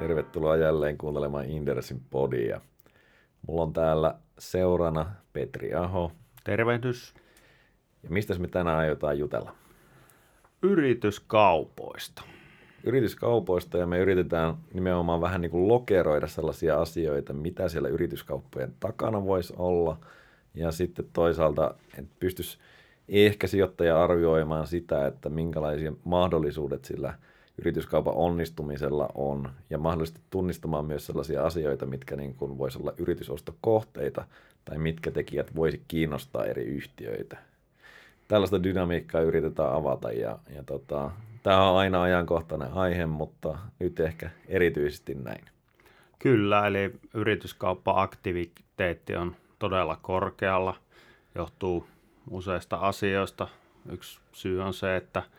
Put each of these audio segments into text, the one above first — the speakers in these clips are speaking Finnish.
Tervetuloa jälleen kuuntelemaan Indersin podia. Mulla on täällä seurana Petri Aho. Tervehdys. Ja mistä me tänään aiotaan jutella? Yrityskaupoista. Yrityskaupoista ja me yritetään nimenomaan vähän niin kuin lokeroida sellaisia asioita, mitä siellä yrityskauppojen takana voisi olla. Ja sitten toisaalta, että pystyisi ehkä sijoittaja arvioimaan sitä, että minkälaisia mahdollisuudet sillä – yrityskaupan onnistumisella on ja mahdollisesti tunnistamaan myös sellaisia asioita, mitkä niin kuin voisi olla yritysostokohteita tai mitkä tekijät voisi kiinnostaa eri yhtiöitä. Tällaista dynamiikkaa yritetään avata ja, ja tota, tämä on aina ajankohtainen aihe, mutta nyt ehkä erityisesti näin. Kyllä, eli yrityskauppa-aktiviteetti on todella korkealla, johtuu useista asioista. Yksi syy on se, että –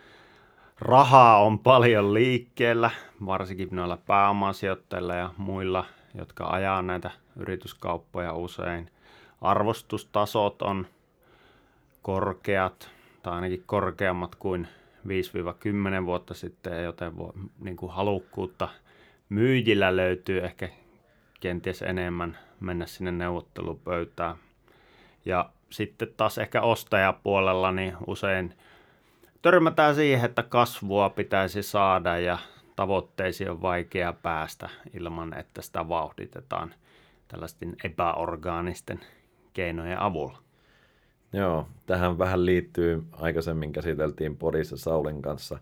rahaa on paljon liikkeellä, varsinkin noilla pääomasijoittajilla ja muilla, jotka ajaa näitä yrityskauppoja usein. Arvostustasot on korkeat, tai ainakin korkeammat kuin 5-10 vuotta sitten, joten voi, niin kuin halukkuutta myyjillä löytyy ehkä kenties enemmän mennä sinne neuvottelupöytään. Ja sitten taas ehkä ostajapuolella, niin usein – törmätään siihen, että kasvua pitäisi saada ja tavoitteisiin on vaikea päästä ilman, että sitä vauhditetaan tällaisten epäorgaanisten keinojen avulla. Joo, tähän vähän liittyy, aikaisemmin käsiteltiin Podissa Saulen kanssa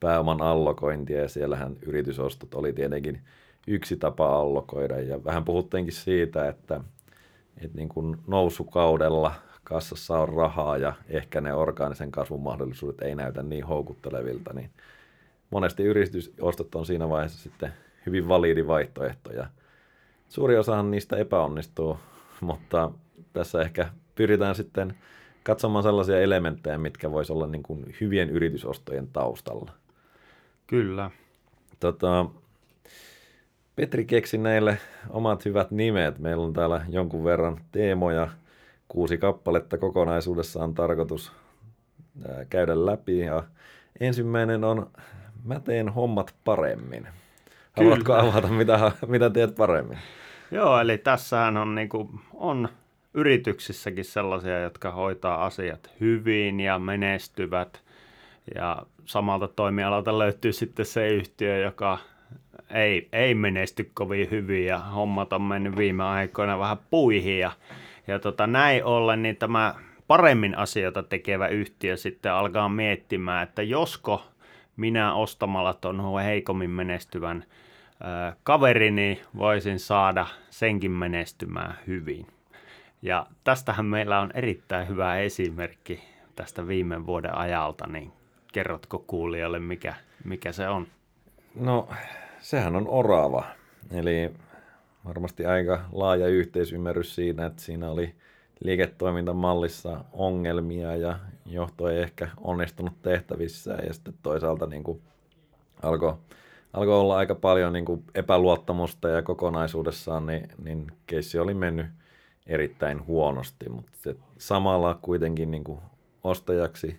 pääoman allokointia ja siellähän yritysostot oli tietenkin yksi tapa allokoida ja vähän puhuttiinkin siitä, että, että niin kuin nousukaudella – kassassa on rahaa ja ehkä ne orgaanisen kasvun mahdollisuudet ei näytä niin houkuttelevilta, niin monesti yritysostot on siinä vaiheessa sitten hyvin validi vaihtoehto ja suuri osa niistä epäonnistuu, mutta tässä ehkä pyritään sitten katsomaan sellaisia elementtejä, mitkä voisi olla niin kuin hyvien yritysostojen taustalla. Kyllä. Tota, Petri keksi näille omat hyvät nimet. Meillä on täällä jonkun verran teemoja kuusi kappaletta kokonaisuudessaan tarkoitus käydä läpi. Ja ensimmäinen on Mä teen hommat paremmin. Haluatko Kyllä. avata, mitä, mitä teet paremmin? Joo, eli tässähän on, niin kuin, on yrityksissäkin sellaisia, jotka hoitaa asiat hyvin ja menestyvät. Ja samalta toimialalta löytyy sitten se yhtiö, joka ei, ei menesty kovin hyvin ja hommat on mennyt viime aikoina vähän puihin ja ja tota, näin ollen niin tämä paremmin asioita tekevä yhtiö sitten alkaa miettimään, että josko minä ostamalla tuon heikommin menestyvän ö, kaverini voisin saada senkin menestymään hyvin. Ja tästähän meillä on erittäin hyvä esimerkki tästä viime vuoden ajalta, niin kerrotko kuulijalle, mikä, mikä se on? No, sehän on orava. Eli varmasti aika laaja yhteisymmärrys siinä, että siinä oli liiketoimintamallissa ongelmia ja johto ei ehkä onnistunut tehtävissä. Ja sitten toisaalta niin kuin alkoi alkoi olla aika paljon niin kuin epäluottamusta ja kokonaisuudessaan niin, niin keissi oli mennyt erittäin huonosti, mutta se samalla kuitenkin niin kuin ostajaksi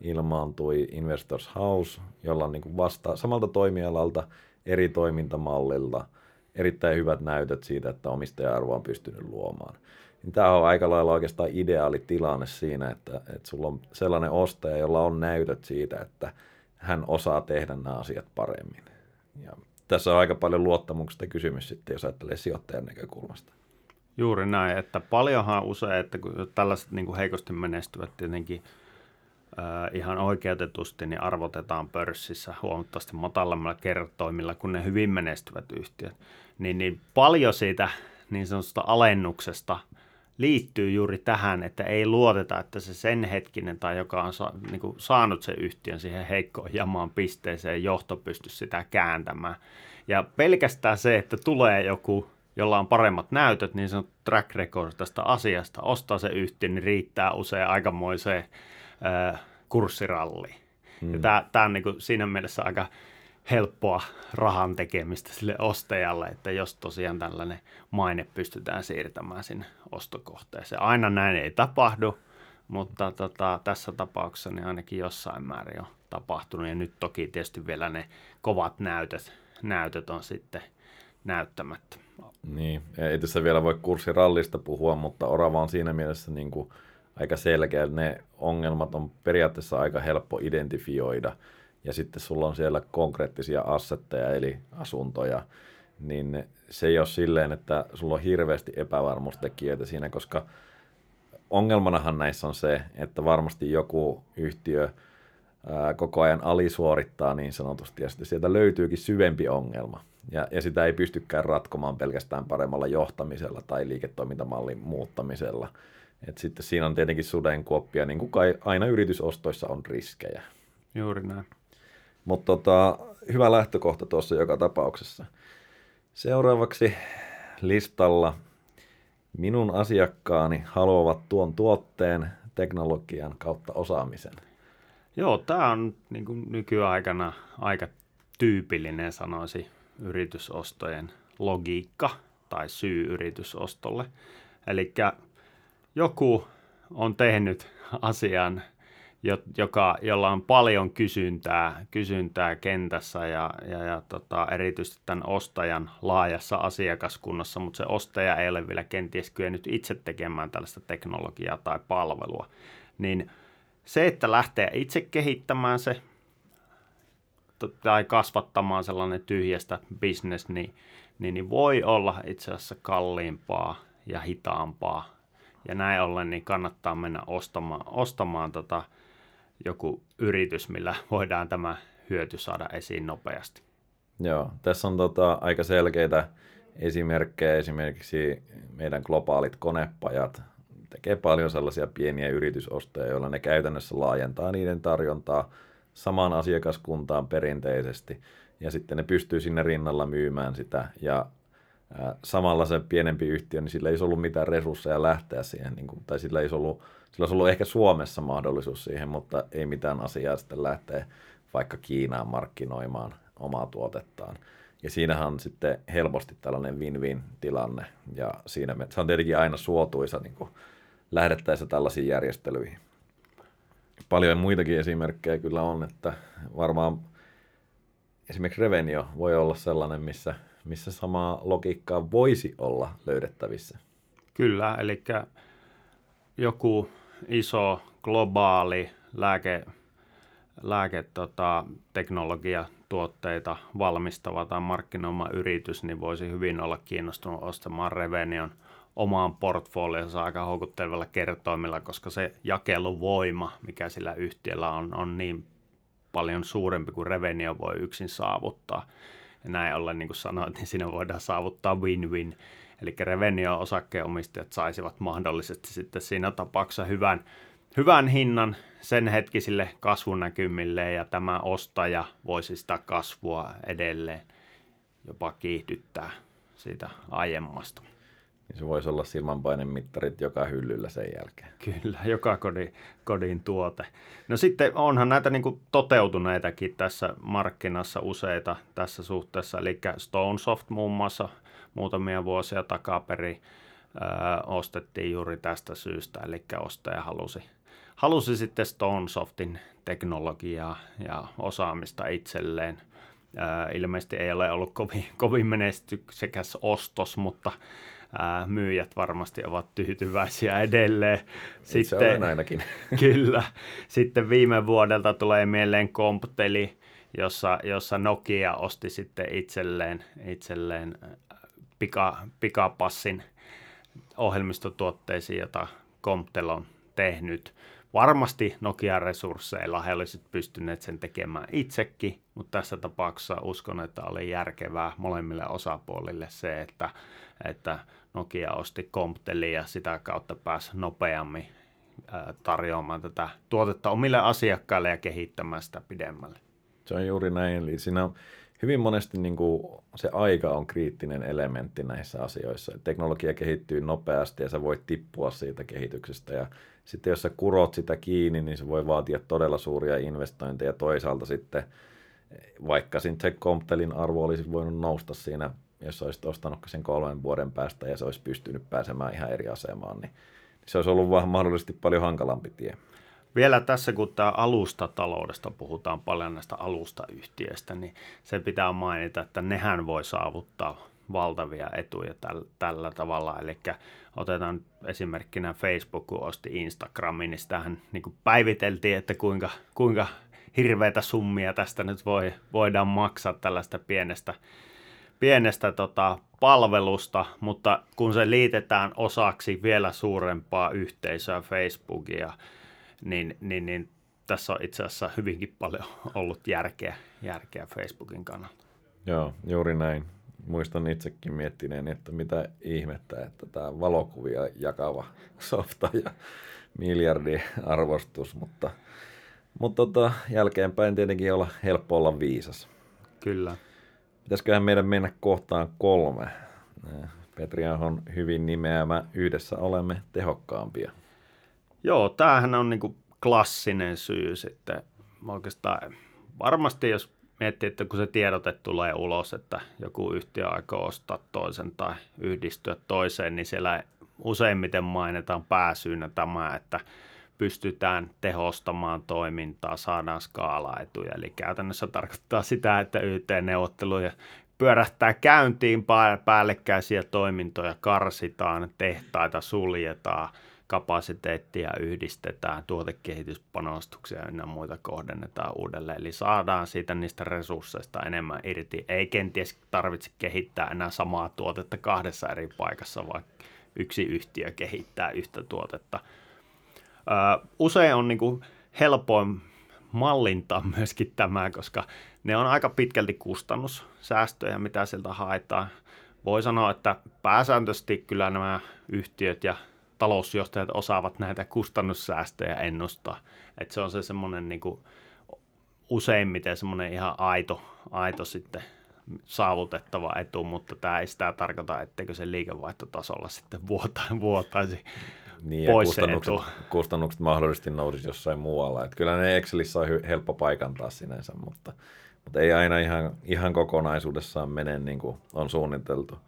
ilmaantui Investors House, jolla niin kuin vastaa samalta toimialalta eri toimintamallilta – erittäin hyvät näytöt siitä, että omistaja-arvo on pystynyt luomaan. Niin tämä on aika lailla oikeastaan ideaali tilanne siinä, että, että sulla on sellainen ostaja, jolla on näytöt siitä, että hän osaa tehdä nämä asiat paremmin. Ja tässä on aika paljon luottamuksesta kysymys sitten, jos ajattelee sijoittajan näkökulmasta. Juuri näin, että paljonhan usein, että kun tällaiset niin kuin heikosti menestyvät tietenkin – ihan oikeutetusti niin arvotetaan pörssissä huomattavasti matalammilla kertoimilla kuin ne hyvin menestyvät yhtiöt, niin, niin paljon siitä niin sanotusta alennuksesta liittyy juuri tähän, että ei luoteta, että se sen hetkinen tai joka on sa, niin kuin saanut sen yhtiön siihen heikkoon jamaan pisteeseen, johto pysty sitä kääntämään. Ja pelkästään se, että tulee joku, jolla on paremmat näytöt, niin se on track record tästä asiasta, ostaa se yhtiö, niin riittää usein aikamoiseen kurssiralli. Mm. Tämä, tämä on niin kuin siinä mielessä aika helppoa rahan tekemistä sille ostajalle, että jos tosiaan tällainen maine pystytään siirtämään sinne ostokohteeseen. Aina näin ei tapahdu, mutta tota, tässä tapauksessa niin ainakin jossain määrin on tapahtunut. Ja nyt toki tietysti vielä ne kovat näytöt, näytöt on sitten näyttämättä. Niin, ei tässä vielä voi kurssirallista puhua, mutta Orava on siinä mielessä niin kuin aika selkeä. Ne ongelmat on periaatteessa aika helppo identifioida. Ja sitten sulla on siellä konkreettisia assetteja, eli asuntoja, niin se ei ole silleen, että sulla on hirveästi epävarmuustekijöitä siinä, koska ongelmanahan näissä on se, että varmasti joku yhtiö koko ajan alisuorittaa niin sanotusti, ja sitten sieltä löytyykin syvempi ongelma. Ja, ja sitä ei pystykään ratkomaan pelkästään paremmalla johtamisella tai liiketoimintamallin muuttamisella. Et sitten siinä on tietenkin sudenkuoppia, niin kuin kai aina yritysostoissa on riskejä. Juuri näin. Mutta tota, hyvä lähtökohta tuossa joka tapauksessa. Seuraavaksi listalla minun asiakkaani haluavat tuon tuotteen, teknologian kautta osaamisen. Joo, tämä on niin kuin nykyaikana aika tyypillinen, sanoisi, yritysostojen logiikka tai syy yritysostolle. Eli joku on tehnyt asian joka, jolla on paljon kysyntää, kysyntää kentässä ja, ja, ja tota, erityisesti tämän ostajan laajassa asiakaskunnassa, mutta se ostaja ei ole vielä kenties kyennyt itse tekemään tällaista teknologiaa tai palvelua. Niin se, että lähtee itse kehittämään se tai kasvattamaan sellainen tyhjästä business, niin, niin, niin voi olla itse asiassa kalliimpaa ja hitaampaa. Ja näin ollen niin kannattaa mennä ostamaan, ostamaan tota, joku yritys, millä voidaan tämä hyöty saada esiin nopeasti. Joo, tässä on tota, aika selkeitä esimerkkejä. Esimerkiksi meidän globaalit konepajat tekee paljon sellaisia pieniä yritysostoja, joilla ne käytännössä laajentaa niiden tarjontaa samaan asiakaskuntaan perinteisesti. Ja sitten ne pystyy sinne rinnalla myymään sitä. Ja samalla se pienempi yhtiö, niin sillä ei ollut mitään resursseja lähteä siihen, niin kuin, tai sillä ei ollut sillä olisi ollut ehkä Suomessa mahdollisuus siihen, mutta ei mitään asiaa sitten lähteä vaikka Kiinaan markkinoimaan omaa tuotettaan. Ja siinähän on sitten helposti tällainen win-win tilanne, ja siinä se on tietenkin aina suotuisa niin kuin lähdettäessä tällaisiin järjestelyihin. Paljon muitakin esimerkkejä kyllä on, että varmaan esimerkiksi Revenio voi olla sellainen, missä, missä samaa logiikkaa voisi olla löydettävissä. Kyllä, eli joku iso globaali lääke, lääke tota, teknologiatuotteita valmistava tai markkinoima yritys, niin voisi hyvin olla kiinnostunut ostamaan Revenion omaan portfolionsa aika houkuttelevalla kertoimilla, koska se jakeluvoima, mikä sillä yhtiöllä on, on niin paljon suurempi kuin Revenio voi yksin saavuttaa. Ja näin ollen, niin kuin sanoit, niin siinä voidaan saavuttaa win-win Eli Revenio-osakkeenomistajat saisivat mahdollisesti sitten siinä tapauksessa hyvän, hyvän hinnan sen hetkisille kasvunäkymille ja tämä ostaja voisi sitä kasvua edelleen jopa kiihdyttää siitä aiemmasta. Niin se voisi olla silmanpainemittarit joka hyllyllä sen jälkeen. Kyllä, joka kodin, kodin tuote. No sitten onhan näitä niin kuin toteutuneitakin tässä markkinassa useita tässä suhteessa, eli Stonesoft muun muassa – muutamia vuosia takaperi ö, ostettiin juuri tästä syystä, eli ostaja halusi, halusi sitten Stonesoftin teknologiaa ja osaamista itselleen. Ilmeisesti ei ole ollut kovin, kovin menestyksekäs ostos, mutta ää, myyjät varmasti ovat tyytyväisiä edelleen. Sitten, ainakin. kyllä. Sitten viime vuodelta tulee mieleen Compteli, jossa, jossa Nokia osti sitten itselleen, itselleen pika, pikapassin ohjelmistotuotteisiin, jota Comptel on tehnyt. Varmasti Nokia-resursseilla he olisivat pystyneet sen tekemään itsekin, mutta tässä tapauksessa uskon, että oli järkevää molemmille osapuolille se, että, että Nokia osti Comptelin ja sitä kautta pääsi nopeammin tarjoamaan tätä tuotetta omille asiakkaille ja kehittämään sitä pidemmälle. Se on juuri näin. Eli siinä on hyvin monesti niin kuin se aika on kriittinen elementti näissä asioissa. Teknologia kehittyy nopeasti ja sä voit tippua siitä kehityksestä ja sitten jos sä kurot sitä kiinni, niin se voi vaatia todella suuria investointeja. Toisaalta sitten vaikka se Comptelin arvo olisi voinut nousta siinä, jos olisit ostanut sen kolmen vuoden päästä ja se olisi pystynyt pääsemään ihan eri asemaan, niin se olisi ollut vähän mahdollisesti paljon hankalampi tie. Vielä tässä, kun tämä alustataloudesta puhutaan paljon näistä alustayhtiöistä, niin se pitää mainita, että nehän voi saavuttaa valtavia etuja täl, tällä tavalla. Eli otetaan esimerkkinä Facebook, kun osti Instagramin, niin sitähän niin kuin päiviteltiin, että kuinka, kuinka hirveitä summia tästä nyt voi, voidaan maksaa tällaista pienestä, pienestä tota, palvelusta, mutta kun se liitetään osaksi vielä suurempaa yhteisöä Facebookia, niin, niin, niin tässä on itse asiassa hyvinkin paljon ollut järkeä, järkeä Facebookin kannalta. Joo, juuri näin. Muistan itsekin miettineen, että mitä ihmettä, että tämä valokuvia jakava softa ja miljardi arvostus, mutta, mutta tota, jälkeenpäin tietenkin olla helppo olla viisas. Kyllä. Pitäisiköhän meidän mennä kohtaan kolme? Petri on hyvin nimeämä, yhdessä olemme tehokkaampia. Joo, tämähän on niin klassinen syy sitten oikeastaan. Varmasti jos miettii, että kun se tiedote tulee ulos, että joku yhtiö aikoo ostaa toisen tai yhdistyä toiseen, niin siellä useimmiten mainitaan pääsyynä tämä, että pystytään tehostamaan toimintaa, saadaan skaalaetuja. Eli käytännössä tarkoittaa sitä, että YT-neuvotteluja pyörähtää käyntiin, päällekkäisiä toimintoja karsitaan, tehtaita suljetaan, kapasiteettia yhdistetään, tuotekehityspanostuksia ja muita kohdennetaan uudelleen. Eli saadaan siitä niistä resursseista enemmän irti. Ei kenties tarvitse kehittää enää samaa tuotetta kahdessa eri paikassa, vaan yksi yhtiö kehittää yhtä tuotetta. Usein on niin kuin helpoin mallintaa myöskin tämä, koska ne on aika pitkälti kustannussäästöjä, mitä sieltä haetaan. Voi sanoa, että pääsääntöisesti kyllä nämä yhtiöt ja talousjohtajat osaavat näitä kustannussäästöjä ennustaa. Että se on se semmoinen niin kuin, useimmiten semmoinen ihan aito, aito sitten saavutettava etu, mutta tämä ei sitä tarkoita, etteikö se liikevaihtotasolla sitten vuota, vuotaisi niin, pois kustannukset, kustannukset mahdollisesti nousisi jossain muualla. Että kyllä ne Excelissä on helppo paikantaa sinänsä, mutta, mutta ei aina ihan, ihan kokonaisuudessaan mene niin kuin on suunniteltu.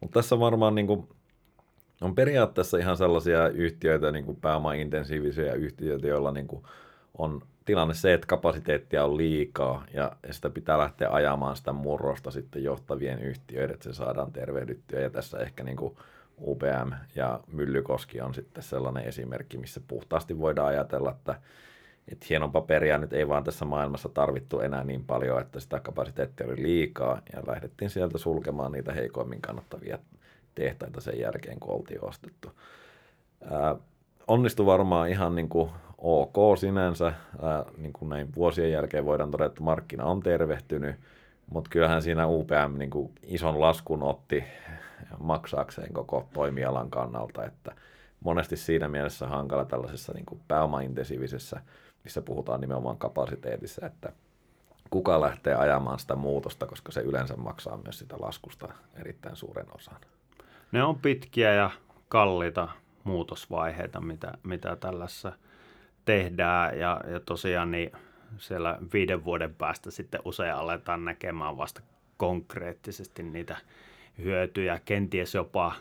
Mutta tässä varmaan niin kuin on periaatteessa ihan sellaisia yhtiöitä, niin kuin pääoma-intensiivisiä yhtiöitä, joilla niin kuin on tilanne se, että kapasiteettia on liikaa ja sitä pitää lähteä ajamaan sitä murrosta sitten johtavien yhtiöiden, että se saadaan tervehdyttyä. Ja tässä ehkä niin kuin UPM ja Myllykoski on sitten sellainen esimerkki, missä puhtaasti voidaan ajatella, että, että hienon paperia nyt ei vaan tässä maailmassa tarvittu enää niin paljon, että sitä kapasiteettia oli liikaa ja lähdettiin sieltä sulkemaan niitä heikoimmin kannattavia tehtaita sen jälkeen, kun oltiin ostettu. Ää, onnistui varmaan ihan niin kuin ok sinänsä. Ää, niin kuin näin vuosien jälkeen voidaan todeta, että markkina on tervehtynyt, mutta kyllähän siinä UPM niin kuin ison laskun otti maksaakseen koko toimialan kannalta, että monesti siinä mielessä hankala tällaisessa niin kuin pääomaintensiivisessä, missä puhutaan nimenomaan kapasiteetissa, että kuka lähtee ajamaan sitä muutosta, koska se yleensä maksaa myös sitä laskusta erittäin suuren osan ne on pitkiä ja kalliita muutosvaiheita, mitä, mitä tällaisessa tehdään. Ja, ja tosiaan niin siellä viiden vuoden päästä sitten usein aletaan näkemään vasta konkreettisesti niitä hyötyjä, kenties jopa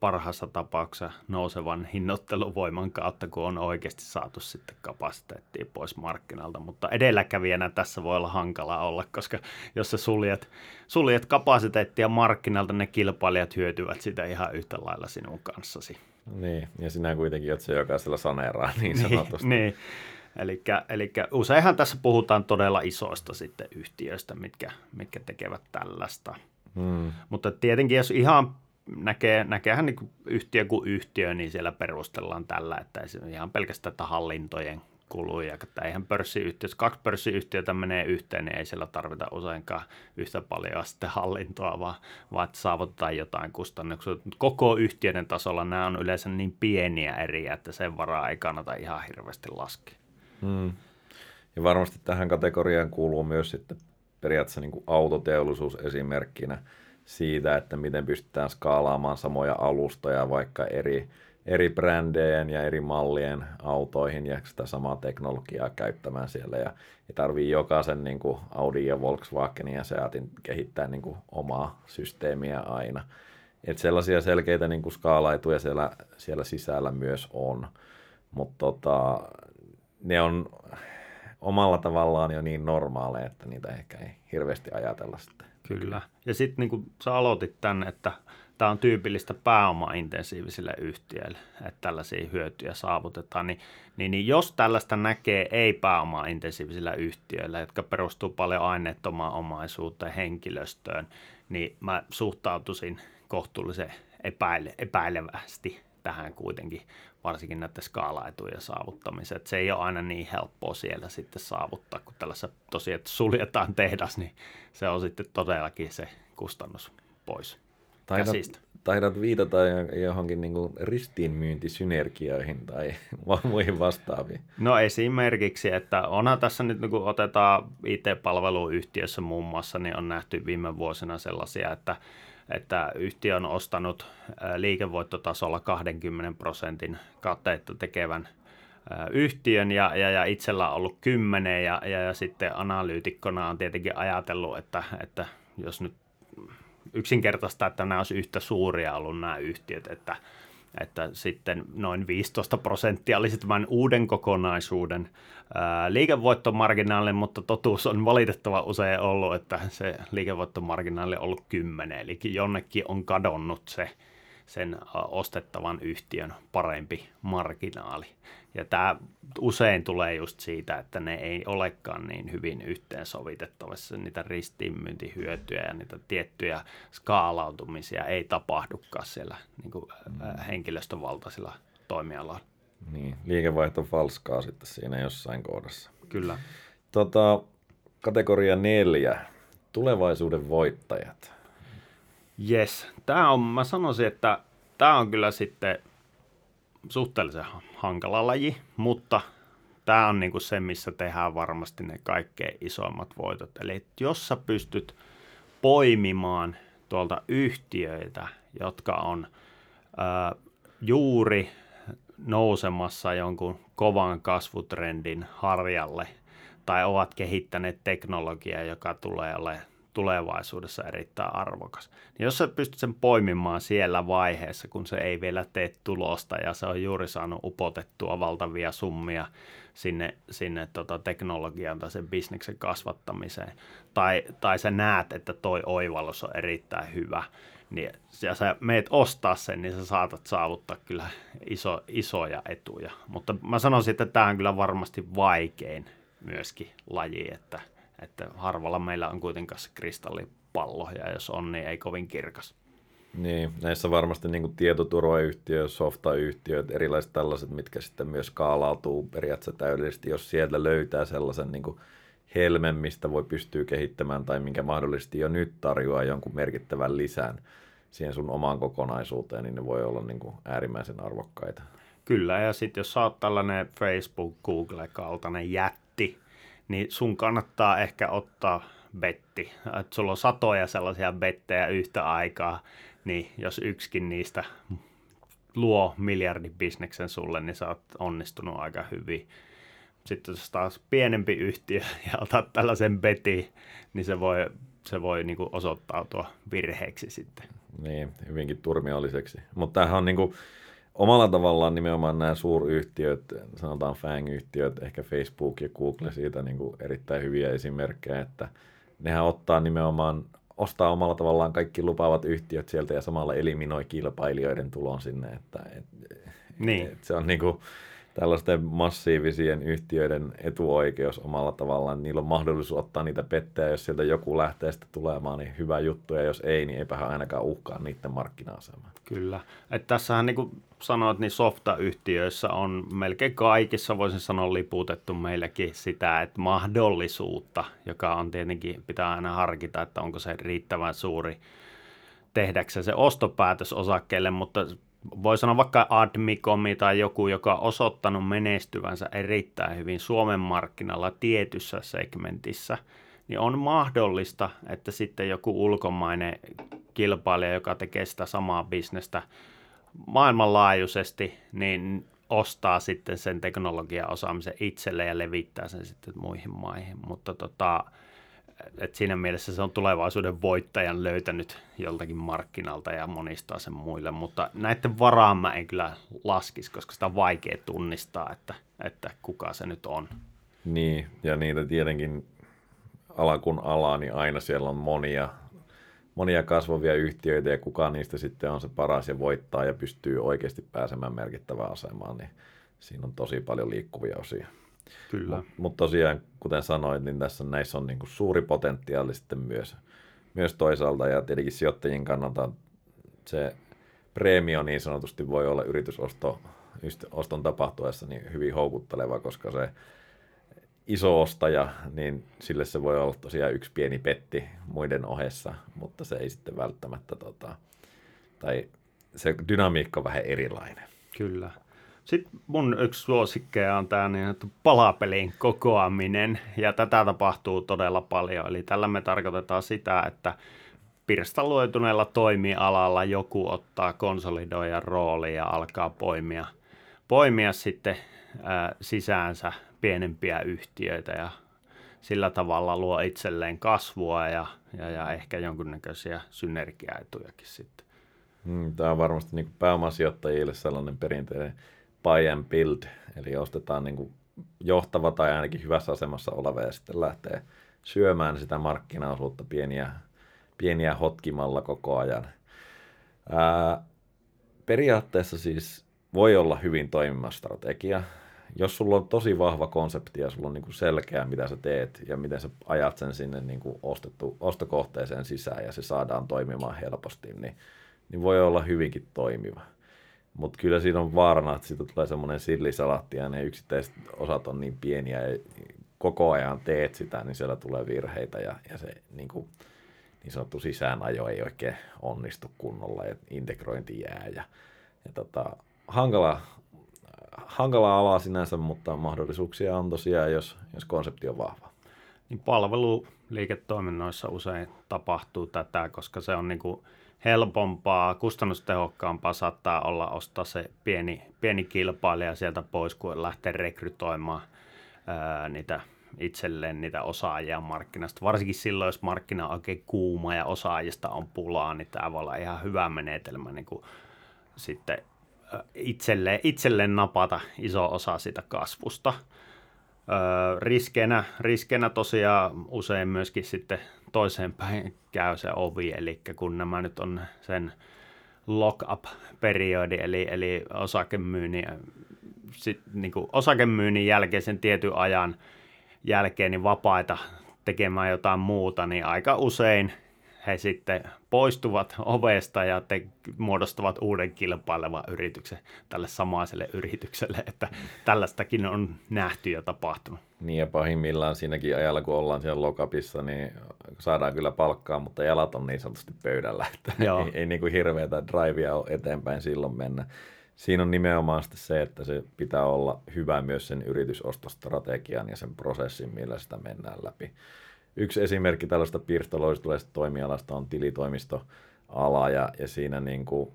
parhaassa tapauksessa nousevan hinnoitteluvoiman kautta, kun on oikeasti saatu sitten kapasiteettia pois markkinalta. Mutta edelläkävijänä tässä voi olla hankala olla, koska jos sä suljet, suljet kapasiteettia markkinalta, ne kilpailijat hyötyvät sitä ihan yhtä lailla sinun kanssasi. Niin, ja sinä kuitenkin olet se, joka sillä saneeraa niin, niin sanotusti. niin, Eli useinhan tässä puhutaan todella isoista sitten yhtiöistä, mitkä, mitkä tekevät tällaista. Hmm. Mutta tietenkin jos ihan näkee, näkeehän niin yhtiö kuin yhtiö, niin siellä perustellaan tällä, että ihan pelkästään että hallintojen kuluja, että eihän pörssiyhtiö, jos kaksi pörssiyhtiötä menee yhteen, niin ei siellä tarvita useinkaan yhtä paljon sitten hallintoa, vaan, vaan että saavutetaan jotain kustannuksia. Koko yhtiöiden tasolla nämä on yleensä niin pieniä eriä, että sen varaa ei kannata ihan hirveästi laskea. Hmm. Ja varmasti tähän kategoriaan kuuluu myös sitten periaatteessa niin kuin autoteollisuus esimerkkinä – siitä, että miten pystytään skaalaamaan samoja alustoja vaikka eri, eri brändejen ja eri mallien autoihin ja sitä samaa teknologiaa käyttämään siellä. Ja ei tarvii jokaisen niin kuin Audi ja Volkswagenin ja Seatin kehittää niin kuin omaa systeemiä aina. Et sellaisia selkeitä niin kuin skaalaituja siellä, siellä sisällä myös on. Mutta tota, ne on omalla tavallaan jo niin normaaleja, että niitä ehkä ei hirveästi ajatella sitten. Kyllä. Ja sitten niin kuin sä aloitit tänne, että tämä on tyypillistä pääoma-intensiivisille yhtiöille, että tällaisia hyötyjä saavutetaan, niin, niin, niin jos tällaista näkee ei-pääoma-intensiivisillä yhtiöillä, jotka perustuu paljon aineettomaan omaisuuteen, henkilöstöön, niin mä suhtautuisin kohtuullisen epäile, epäilevästi tähän kuitenkin, varsinkin näiden skaalaetujen saavuttamiseen. Että se ei ole aina niin helppoa siellä sitten saavuttaa, kun tällaisessa tosiaan, että suljetaan tehdas, niin se on sitten todellakin se kustannus pois Taidat, käsistä. taidat viitata johonkin niin kuin ristiinmyyntisynergioihin tai muihin vastaaviin. No esimerkiksi, että onhan tässä nyt, kun otetaan IT-palveluyhtiössä muun muassa, niin on nähty viime vuosina sellaisia, että että yhtiö on ostanut liikevoittotasolla 20 prosentin katteetta tekevän yhtiön ja, ja, ja itsellä on ollut 10 ja, ja, ja sitten analyytikkona on tietenkin ajatellut, että, että jos nyt yksinkertaista, että nämä olisi yhtä suuria ollut nämä yhtiöt, että, että sitten noin 15 prosenttia olisi tämän uuden kokonaisuuden ää, liikevoittomarginaali, mutta totuus on valitettava usein ollut, että se liikevoittomarginaali on ollut 10, eli jonnekin on kadonnut se sen ostettavan yhtiön parempi marginaali. Ja tämä usein tulee just siitä, että ne ei olekaan niin hyvin yhteensovitettavissa. Niitä ristiinmyyntihyötyjä ja niitä tiettyjä skaalautumisia ei tapahdukaan siellä niin kuin, mm. henkilöstövaltaisilla toimialoilla. Niin, liikevaihto falskaa sitten siinä jossain kohdassa. Kyllä. Tota, kategoria neljä, tulevaisuuden voittajat. Yes, tämä on, mä sanoisin, että tämä on kyllä sitten suhteellisen hankala laji, mutta tämä on niinku se, missä tehdään varmasti ne kaikkein isoimmat voitot. Eli jos sä pystyt poimimaan tuolta yhtiöitä, jotka on ää, juuri nousemassa jonkun kovan kasvutrendin harjalle tai ovat kehittäneet teknologiaa, joka tulee olemaan tulevaisuudessa erittäin arvokas. Niin jos sä pystyt sen poimimaan siellä vaiheessa, kun se ei vielä tee tulosta ja se on juuri saanut upotettua valtavia summia sinne, sinne tota teknologian tai sen bisneksen kasvattamiseen, tai, tai sä näet, että toi oivallus on erittäin hyvä, niin ja sä meet ostaa sen, niin sä saatat saavuttaa kyllä iso, isoja etuja. Mutta mä sanoisin, että tämä on kyllä varmasti vaikein myöskin laji, että – että harvalla meillä on kuitenkaan se kristallipallo, ja jos on, niin ei kovin kirkas. Niin, näissä varmasti niin tietoturvayhtiö, softayhtiöt, erilaiset tällaiset, mitkä sitten myös skaalautuu periaatteessa täydellisesti, jos sieltä löytää sellaisen niin helmen, mistä voi pystyä kehittämään tai minkä mahdollisesti jo nyt tarjoaa jonkun merkittävän lisän siihen sun omaan kokonaisuuteen, niin ne voi olla niin kuin äärimmäisen arvokkaita. Kyllä, ja sitten jos sä oot tällainen Facebook, Google-kaltainen jätti, niin sun kannattaa ehkä ottaa betti. Että sulla on satoja sellaisia bettejä yhtä aikaa, niin jos yksikin niistä luo miljardibisneksen sulle, niin sä oot onnistunut aika hyvin. Sitten jos taas pienempi yhtiö ja otat tällaisen beti, niin se voi, se voi niin osoittautua virheeksi sitten. Niin, hyvinkin turmiolliseksi. Mutta tämähän on niin kuin, omalla tavallaan nimenomaan nämä suuryhtiöt, sanotaan FANG-yhtiöt, ehkä Facebook ja Google siitä niin kuin erittäin hyviä esimerkkejä, että nehän ottaa nimenomaan, ostaa omalla tavallaan kaikki lupaavat yhtiöt sieltä ja samalla eliminoi kilpailijoiden tulon sinne, että et, niin. et se on niin kuin, tällaisten massiivisien yhtiöiden etuoikeus omalla tavallaan. Niillä on mahdollisuus ottaa niitä pettejä, jos sieltä joku lähtee sitten tulemaan, niin hyvä juttu, ja jos ei, niin eipä ainakaan uhkaa niiden markkina-asemaa. Kyllä. Että tässähän niin kuin sanoit, niin softayhtiöissä on melkein kaikissa, voisin sanoa, liputettu meillekin sitä, että mahdollisuutta, joka on tietenkin, pitää aina harkita, että onko se riittävän suuri tehdäkseen se ostopäätös osakkeelle, mutta voi sanoa vaikka Admicomi tai joku, joka on osoittanut menestyvänsä erittäin hyvin Suomen markkinalla tietyssä segmentissä, niin on mahdollista, että sitten joku ulkomainen kilpailija, joka tekee sitä samaa bisnestä maailmanlaajuisesti, niin ostaa sitten sen teknologian osaamisen itselle ja levittää sen sitten muihin maihin. Mutta tota, et siinä mielessä se on tulevaisuuden voittajan löytänyt joltakin markkinalta ja monistaa sen muille, mutta näiden varaan mä en kyllä laskisi, koska sitä on vaikea tunnistaa, että, että kuka se nyt on. Niin, ja niitä tietenkin ala kun ala, niin aina siellä on monia, monia kasvavia yhtiöitä ja kuka niistä sitten on se paras ja voittaa ja pystyy oikeasti pääsemään merkittävään asemaan, niin siinä on tosi paljon liikkuvia osia. Kyllä. Mutta mut tosiaan, kuten sanoit, niin tässä näissä on niinku suuri potentiaali sitten myös, myös toisaalta ja tietenkin sijoittajien kannalta se preemio niin sanotusti voi olla yritysosto oston tapahtuessa niin hyvin houkutteleva, koska se iso ostaja, niin sille se voi olla tosiaan yksi pieni petti muiden ohessa, mutta se ei sitten välttämättä, tota, tai se dynamiikka on vähän erilainen. Kyllä. Sitten mun yksi suosikkeja on tämä niin palapelin kokoaminen, ja tätä tapahtuu todella paljon. Eli tällä me tarkoitetaan sitä, että pirstaloituneella toimialalla joku ottaa konsolidoijan rooli ja alkaa poimia, poimia sitten ää, sisäänsä pienempiä yhtiöitä ja sillä tavalla luo itselleen kasvua ja, ja, ja ehkä jonkunnäköisiä synergiaetujakin sitten. Hmm, tämä on varmasti niin pääomasijoittajille sellainen perinteinen buy and build, eli ostetaan niin kuin johtava tai ainakin hyvässä asemassa oleva ja sitten lähtee syömään sitä markkinaosuutta pieniä, pieniä hotkimalla koko ajan. Ää, periaatteessa siis voi olla hyvin toimiva strategia. Jos sulla on tosi vahva konsepti ja sulla on niin kuin selkeä, mitä sä teet ja miten sä ajat sen sinne niin kuin ostettu, ostokohteeseen sisään ja se saadaan toimimaan helposti, niin, niin voi olla hyvinkin toimiva. Mutta kyllä siinä on vaarana, että siitä tulee semmoinen sillisalaatti ja ne yksittäiset osat on niin pieniä ja koko ajan teet sitä, niin siellä tulee virheitä ja, ja se niin, kuin, niin sanottu sisäänajo ei oikein onnistu kunnolla ja integrointi jää. Ja, ja tota, hankala, hankala ala sinänsä, mutta mahdollisuuksia on tosiaan, jos, jos konsepti on vahva. Niin palveluliiketoiminnoissa usein tapahtuu tätä, koska se on niin kuin helpompaa, kustannustehokkaampaa saattaa olla ostaa se pieni, pieni kilpailija sieltä pois, kuin lähteä rekrytoimaan ää, niitä itselleen niitä osaajia markkinasta. Varsinkin silloin, jos markkina on oikein kuuma ja osaajista on pulaa, niin tämä voi olla ihan hyvä menetelmä niin kuin sitten itselleen, itselleen napata iso osa sitä kasvusta. Öö, riskenä, riskenä tosiaan usein myöskin sitten toiseen päin käy se ovi, eli kun nämä nyt on sen lock-up-periodi, eli, eli osakemyynnin, sit, niin kuin osakemyynnin jälkeen sen tietyn ajan jälkeen niin vapaita tekemään jotain muuta, niin aika usein he sitten poistuvat ovesta ja te muodostavat uuden kilpailevan yrityksen tälle samaiselle yritykselle, että tällaistakin on nähty ja tapahtunut. Niin ja pahimmillaan siinäkin ajalla, kun ollaan siellä lokapissa, niin saadaan kyllä palkkaa, mutta jalat on niin sanotusti pöydällä, että Joo. ei, ei niin kuin hirveätä drivea ole eteenpäin silloin mennä. Siinä on nimenomaan se, että se pitää olla hyvä myös sen yritysostostrategian ja sen prosessin, millä sitä mennään läpi. Yksi esimerkki tällaista pirstaloistuneesta toimialasta on tilitoimistoala ja, ja siinä niin kuin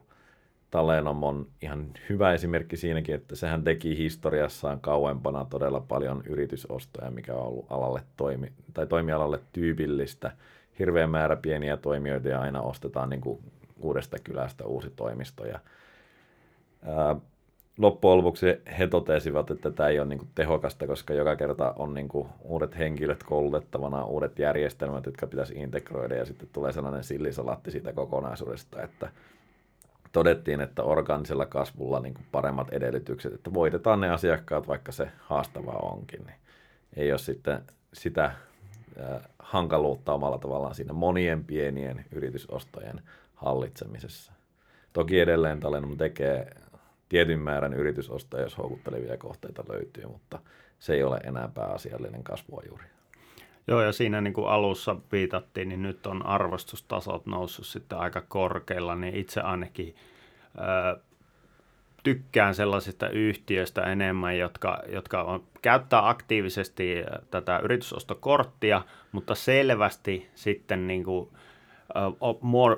Talenom on ihan hyvä esimerkki siinäkin, että sehän teki historiassaan kauempana todella paljon yritysostoja, mikä on ollut alalle toimi, tai toimialalle tyypillistä. Hirveä määrä pieniä toimijoita ja aina ostetaan niin kuin uudesta kylästä uusi toimisto. Ja, ää, loppujen lopuksi he totesivat, että tämä ei ole niin kuin tehokasta, koska joka kerta on niin kuin uudet henkilöt koulutettavana, uudet järjestelmät, jotka pitäisi integroida ja sitten tulee sellainen sillisalatti siitä kokonaisuudesta, että todettiin, että orgaanisella kasvulla niin kuin paremmat edellytykset, että voitetaan ne asiakkaat, vaikka se haastavaa onkin. Niin ei ole sitten sitä hankaluutta omalla tavallaan siinä monien pienien yritysostojen hallitsemisessa. Toki edelleen Talenom tekee tietyn määrän yritysostoja, jos houkuttelevia kohteita löytyy, mutta se ei ole enää pääasiallinen kasvua juuri. Joo, ja siinä niin kuin alussa viitattiin, niin nyt on arvostustasot noussut sitten aika korkealla, niin itse ainakin ö, tykkään sellaisista yhtiöistä enemmän, jotka, jotka on, käyttää aktiivisesti tätä yritysostokorttia, mutta selvästi sitten niin kuin, more,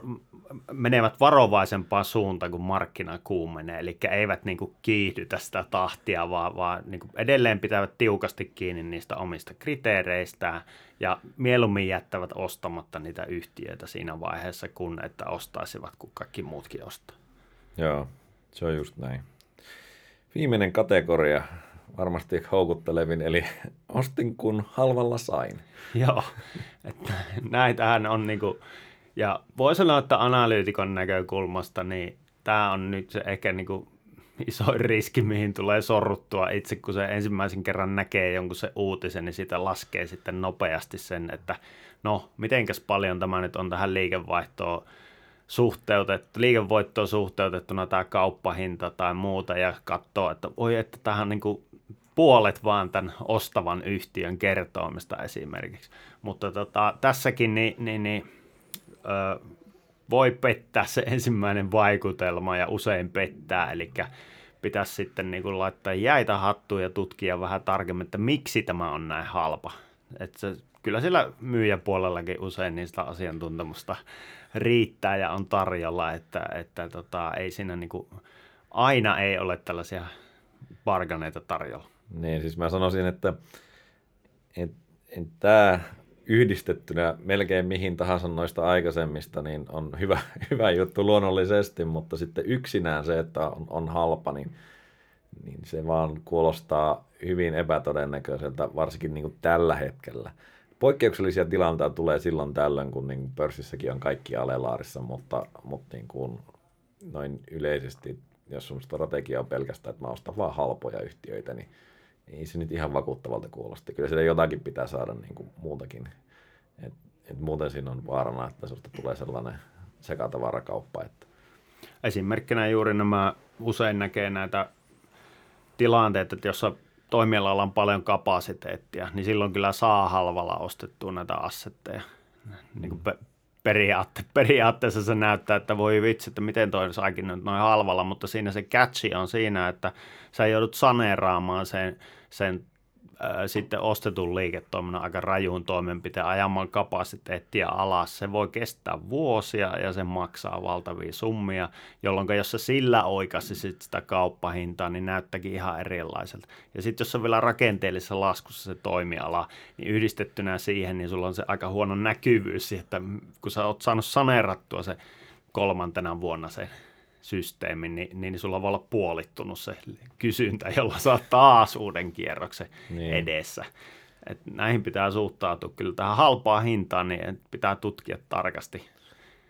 menevät varovaisempaan suuntaan, kun markkina kuumenee, eli eivät niin kuin kiihdytä sitä tahtia, vaan, vaan niin kuin edelleen pitävät tiukasti kiinni niistä omista kriteereistään ja mieluummin jättävät ostamatta niitä yhtiöitä siinä vaiheessa, kun että ostaisivat, kun kaikki muutkin ostaa. Joo, se on just näin. Viimeinen kategoria varmasti houkuttelevin, eli ostin kun halvalla sain. Joo, että näitähän on niinku, ja voi sanoa, että analyytikon näkökulmasta, niin tämä on nyt se ehkä niinku isoin riski, mihin tulee sorruttua itse, kun se ensimmäisen kerran näkee jonkun se uutisen, niin siitä laskee sitten nopeasti sen, että no, mitenkäs paljon tämä nyt on tähän liikevaihtoon suhteutettu, liikevoittoon suhteutettuna tämä kauppahinta tai muuta ja katsoo, että voi, että tähän niin kuin puolet vaan tämän ostavan yhtiön kertoimista esimerkiksi. Mutta tota, tässäkin niin, niin, niin, voi pettää se ensimmäinen vaikutelma ja usein pettää, eli pitäisi sitten niin kuin laittaa jäitä hattuun ja tutkia vähän tarkemmin, että miksi tämä on näin halpa. Että se, kyllä sillä myyjäpuolellakin usein niistä asiantuntemusta riittää ja on tarjolla, että, että tota, ei siinä niin kuin, aina ei ole tällaisia barganeita tarjolla. Niin, siis mä sanoisin, että, että, että tämä yhdistettynä melkein mihin tahansa noista aikaisemmista, niin on hyvä, hyvä juttu luonnollisesti, mutta sitten yksinään se, että on, on halpa, niin, niin se vaan kuulostaa hyvin epätodennäköiseltä, varsinkin niin kuin tällä hetkellä. Poikkeuksellisia tilanteita tulee silloin tällöin, kun niin pörssissäkin on kaikki alelaarissa, mutta, mutta niin kuin noin yleisesti, jos sun strategia on pelkästään, että mä ostan vaan halpoja yhtiöitä, niin ei se nyt ihan vakuuttavalta kuulosta. Kyllä siellä jotakin pitää saada niin kuin muutakin. Et, et muuten siinä on vaarana, että sinusta tulee sellainen sekatavarakauppa. Että... Esimerkkinä juuri nämä usein näkee näitä tilanteita, että jos toimialalla on paljon kapasiteettia, niin silloin kyllä saa halvalla ostettua näitä assetteja. Niin kuin periaatte, periaatteessa se näyttää, että voi vitsi, että miten toi saikin nyt noin halvalla, mutta siinä se catchi on siinä, että sä joudut saneeraamaan sen, sen sitten ostetun liiketoiminnan aika rajuun toimenpiteen ajamaan kapasiteettia alas. Se voi kestää vuosia ja se maksaa valtavia summia, jolloin jos se sillä oikaisi sitä kauppahintaa, niin näyttäkin ihan erilaiselta. Ja sitten jos on vielä rakenteellisessa laskussa se toimiala, niin yhdistettynä siihen, niin sulla on se aika huono näkyvyys, että kun sä oot saanut saneerattua se kolmantena vuonna se systeemi, niin, niin sulla voi olla puolittunut se kysyntä, jolla saa taas uuden kierroksen niin. edessä. Et näihin pitää suhtautua kyllä tähän halpaa hintaan, niin pitää tutkia tarkasti.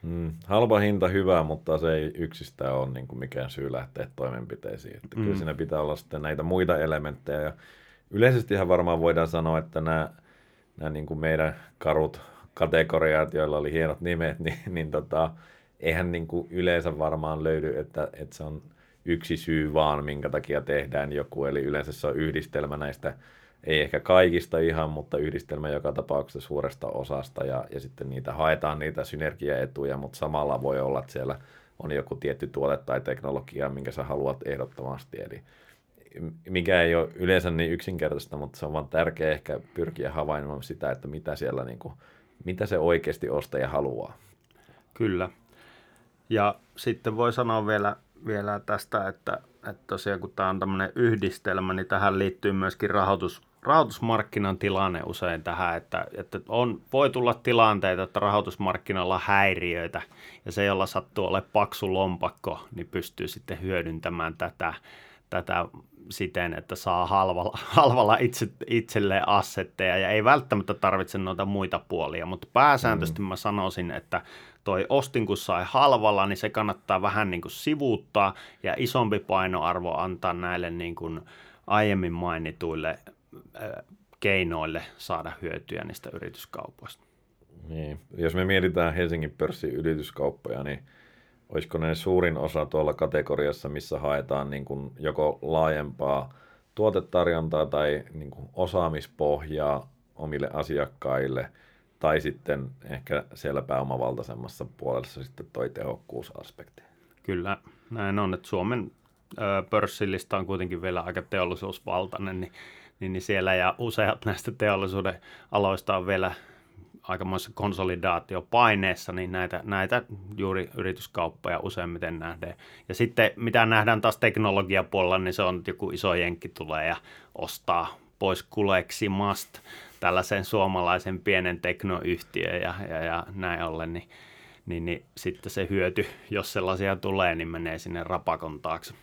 Mm, halpa hinta hyvä, mutta se ei yksistään ole niin kuin mikään syy lähteä toimenpiteisiin. Että mm. Kyllä siinä pitää olla sitten näitä muita elementtejä. Ja yleisestihän varmaan voidaan sanoa, että nämä, nämä niin kuin meidän karut kategoriat, joilla oli hienot nimet, niin, niin tota, eihän niin kuin yleensä varmaan löydy, että, että se on yksi syy vaan, minkä takia tehdään joku. Eli yleensä se on yhdistelmä näistä, ei ehkä kaikista ihan, mutta yhdistelmä joka tapauksessa suuresta osasta ja, ja sitten niitä haetaan niitä synergiaetuja, mutta samalla voi olla, että siellä on joku tietty tuote tai teknologia, minkä sä haluat ehdottomasti. Eli mikä ei ole yleensä niin yksinkertaista, mutta se on vaan tärkeää ehkä pyrkiä havainnoimaan sitä, että mitä siellä niin kuin, mitä se oikeasti ostaja haluaa. Kyllä. Ja sitten voi sanoa vielä, vielä tästä, että, että tosiaan kun tämä on tämmöinen yhdistelmä, niin tähän liittyy myöskin rahoitus, rahoitusmarkkinan tilanne usein tähän, että, että on, voi tulla tilanteita, että rahoitusmarkkinoilla on häiriöitä, ja se, jolla sattuu ole paksu lompakko, niin pystyy sitten hyödyntämään tätä, tätä siten, että saa halvalla, halvalla itse, itselleen assetteja, ja ei välttämättä tarvitse noita muita puolia, mutta pääsääntöisesti mm. mä sanoisin, että toi ostin kun sai halvalla, niin se kannattaa vähän niin kuin sivuuttaa ja isompi painoarvo antaa näille niin kuin aiemmin mainituille keinoille saada hyötyä niistä yrityskaupoista. Niin. Jos me mietitään Helsingin pörssin yrityskauppoja, niin olisiko ne suurin osa tuolla kategoriassa, missä haetaan niin kuin joko laajempaa tuotetarjontaa tai niin kuin osaamispohjaa omille asiakkaille – tai sitten ehkä siellä pääomavaltaisemmassa puolessa sitten toi tehokkuusaspekti. Kyllä, näin on, että Suomen pörssillistä on kuitenkin vielä aika teollisuusvaltainen, niin, niin, niin siellä ja useat näistä teollisuuden aloista on vielä aikamoisessa konsolidaatiopaineessa, niin näitä, näitä juuri yrityskauppoja useimmiten nähdään. Ja sitten mitä nähdään taas teknologiapuolella, niin se on, että joku iso jenkki tulee ja ostaa pois kuleksimasta tällaisen suomalaisen pienen teknoyhtiön ja, ja, ja näin ollen, niin, niin, niin sitten se hyöty, jos sellaisia tulee, niin menee sinne rapakon taakse.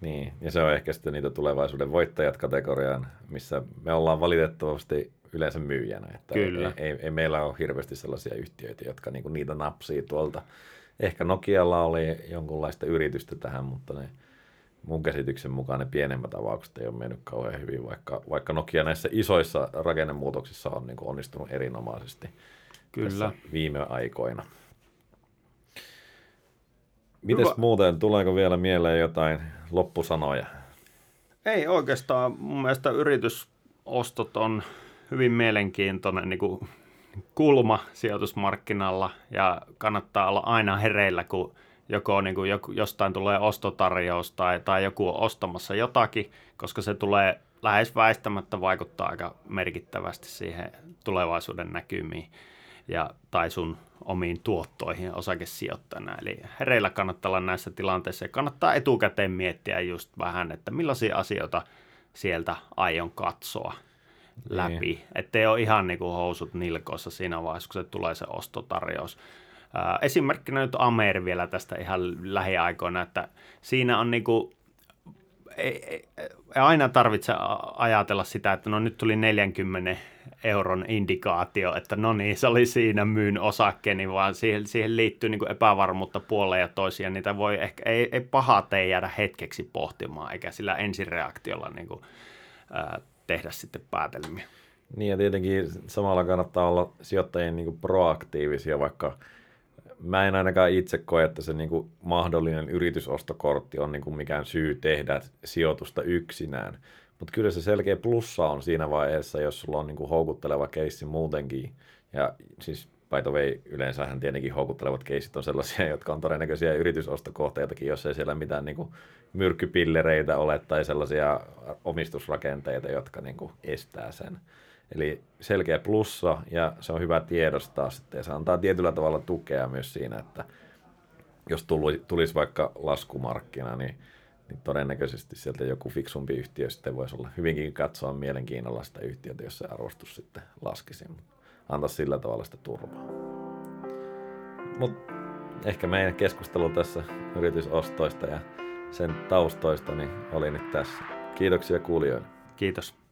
Niin, ja se on ehkä sitten niitä tulevaisuuden voittajat kategoriaan, missä me ollaan valitettavasti yleensä myyjänä. Että Kyllä. Ei, ei, ei, meillä ole hirveästi sellaisia yhtiöitä, jotka niinku niitä napsii tuolta. Ehkä Nokialla oli jonkunlaista yritystä tähän, mutta ne, mun käsityksen mukaan ne pienemmät avaukset ei ole mennyt kauhean hyvin, vaikka, vaikka Nokia näissä isoissa rakennemuutoksissa on niin onnistunut erinomaisesti Kyllä. viime aikoina. Mites Hyvä. muuten, tuleeko vielä mieleen jotain loppusanoja? Ei oikeastaan. Mun mielestä yritysostot on hyvin mielenkiintoinen niin kuin kulma sijoitusmarkkinalla ja kannattaa olla aina hereillä, kun joko niin kuin jostain tulee ostotarjous tai, tai joku on ostamassa jotakin, koska se tulee lähes väistämättä vaikuttaa aika merkittävästi siihen tulevaisuuden näkymiin ja, tai sun omiin tuottoihin osakesijoittajana. Eli hereillä kannattaa olla näissä tilanteissa ja kannattaa etukäteen miettiä just vähän, että millaisia asioita sieltä aion katsoa läpi. Niin. Ettei ole ihan niin kuin housut nilkoissa siinä vaiheessa, kun se tulee se ostotarjous. Esimerkkinä nyt Amer vielä tästä ihan lähiaikoina, että siinä on niin kuin, ei, ei, ei aina tarvitse ajatella sitä, että no nyt tuli 40 euron indikaatio, että no niin, se oli siinä myyn osakkeeni, vaan siihen, siihen liittyy niin epävarmuutta puoleen ja toisiaan. Niitä voi ehkä, ei, ei paha tee jäädä hetkeksi pohtimaan, eikä sillä ensireaktiolla niin kuin, ää, tehdä sitten päätelmiä. Niin ja tietenkin samalla kannattaa olla sijoittajien niin proaktiivisia, vaikka mä en ainakaan itse koe, että se niin kuin mahdollinen yritysostokortti on niin kuin mikään syy tehdä sijoitusta yksinään. Mutta kyllä se selkeä plussa on siinä vaiheessa, jos sulla on niin kuin houkutteleva keissi muutenkin. Ja siis by the way, yleensähän tietenkin houkuttelevat keisit on sellaisia, jotka on todennäköisiä yritysostokohteitakin, jos ei siellä mitään niin kuin myrkkypillereitä ole tai sellaisia omistusrakenteita, jotka niin kuin estää sen. Eli selkeä plussa ja se on hyvä tiedostaa sitten ja se antaa tietyllä tavalla tukea myös siinä, että jos tulisi vaikka laskumarkkina, niin, niin todennäköisesti sieltä joku fiksumpi yhtiö sitten voisi olla hyvinkin katsoa mielenkiinnolla sitä yhtiötä, jos se arvostus sitten laskisi. Antaa sillä tavalla sitä turvaa. Mutta ehkä meidän keskustelu tässä yritysostoista ja sen taustoista niin oli nyt tässä. Kiitoksia kuulijoille. Kiitos.